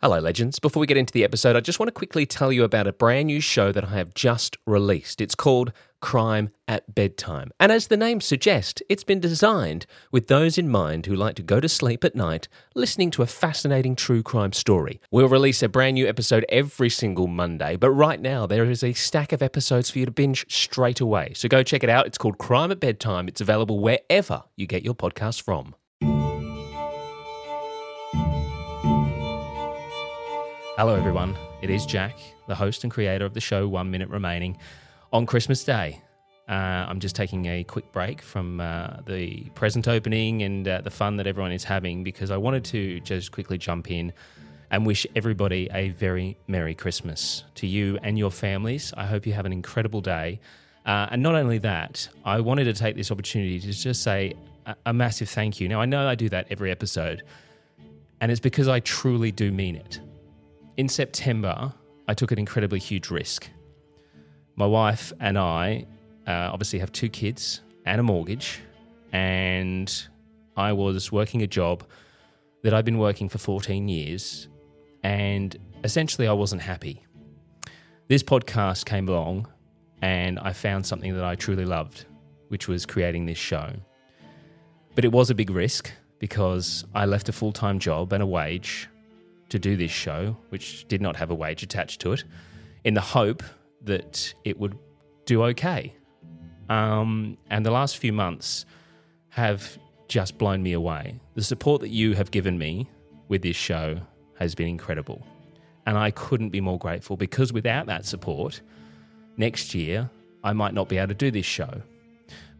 Hello, legends. Before we get into the episode, I just want to quickly tell you about a brand new show that I have just released. It's called Crime at Bedtime. And as the name suggests, it's been designed with those in mind who like to go to sleep at night listening to a fascinating true crime story. We'll release a brand new episode every single Monday, but right now there is a stack of episodes for you to binge straight away. So go check it out. It's called Crime at Bedtime. It's available wherever you get your podcasts from. Hello, everyone. It is Jack, the host and creator of the show One Minute Remaining. On Christmas Day, uh, I'm just taking a quick break from uh, the present opening and uh, the fun that everyone is having because I wanted to just quickly jump in and wish everybody a very Merry Christmas to you and your families. I hope you have an incredible day. Uh, and not only that, I wanted to take this opportunity to just say a, a massive thank you. Now, I know I do that every episode, and it's because I truly do mean it in September, I took an incredibly huge risk. My wife and I uh, obviously have two kids and a mortgage, and I was working a job that I'd been working for 14 years, and essentially I wasn't happy. This podcast came along, and I found something that I truly loved, which was creating this show. But it was a big risk because I left a full time job and a wage to do this show, which did not have a wage attached to it, in the hope that it would do okay. Um, and the last few months have just blown me away. The support that you have given me with this show has been incredible. And I couldn't be more grateful because without that support, next year I might not be able to do this show.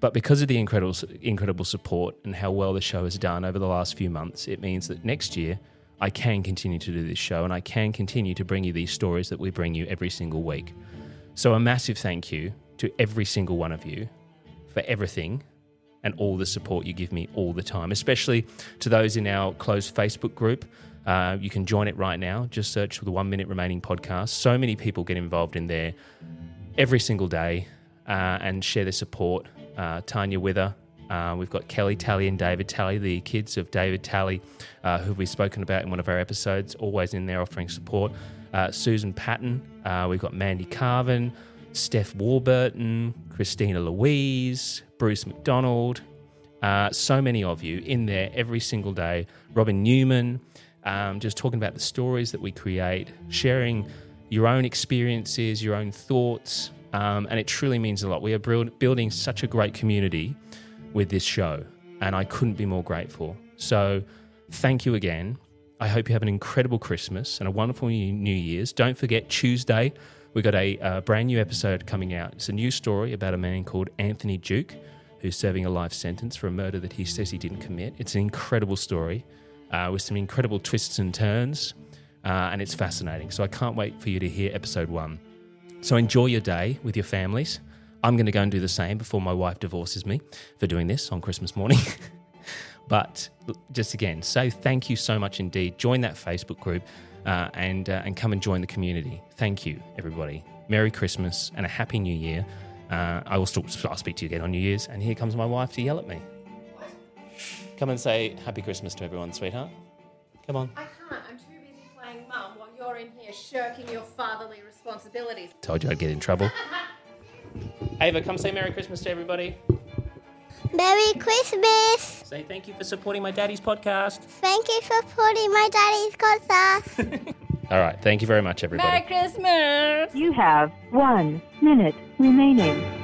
But because of the incredible, incredible support and how well the show has done over the last few months, it means that next year I can continue to do this show and I can continue to bring you these stories that we bring you every single week. So, a massive thank you to every single one of you for everything and all the support you give me all the time, especially to those in our closed Facebook group. Uh, you can join it right now. Just search for the One Minute Remaining podcast. So many people get involved in there every single day uh, and share their support. Uh, Tanya Wither, uh, we've got Kelly Talley and David Talley, the kids of David Talley, uh, who we've spoken about in one of our episodes, always in there offering support. Uh, Susan Patton, uh, we've got Mandy Carvin, Steph Warburton, Christina Louise, Bruce McDonald, uh, so many of you in there every single day. Robin Newman, um, just talking about the stories that we create, sharing your own experiences, your own thoughts, um, and it truly means a lot. We are building such a great community with this show, and I couldn't be more grateful. So, thank you again. I hope you have an incredible Christmas and a wonderful New Year's. Don't forget, Tuesday, we've got a, brand new episode coming out. It's a new story about a man called Anthony Duke who's serving a life sentence for a murder that he says he didn't commit. It's an incredible story uh, with some incredible twists and turns, uh, and it's fascinating. So I can't wait for you to hear episode one. So enjoy your day with your families. I'm going to go and do the same before my wife divorces me for doing this on Christmas morning. but just again, say thank you so much indeed. Join that Facebook group uh, and, uh, and come and join the community. Thank you, everybody. Merry Christmas and a Happy New Year. Uh, I will still I'll speak to you again on New Year's. And here comes my wife to yell at me. Come and say Happy Christmas to everyone, sweetheart. Come on. I can't. I'm too busy playing mum while you're in here shirking your fatherly responsibilities. Told you I'd get in trouble. Ava, come say Merry Christmas to everybody. Merry Christmas! Say thank you for supporting my daddy's podcast. Thank you for supporting my daddy's podcast. All right, thank you very much, everybody. Merry Christmas! You have one minute remaining.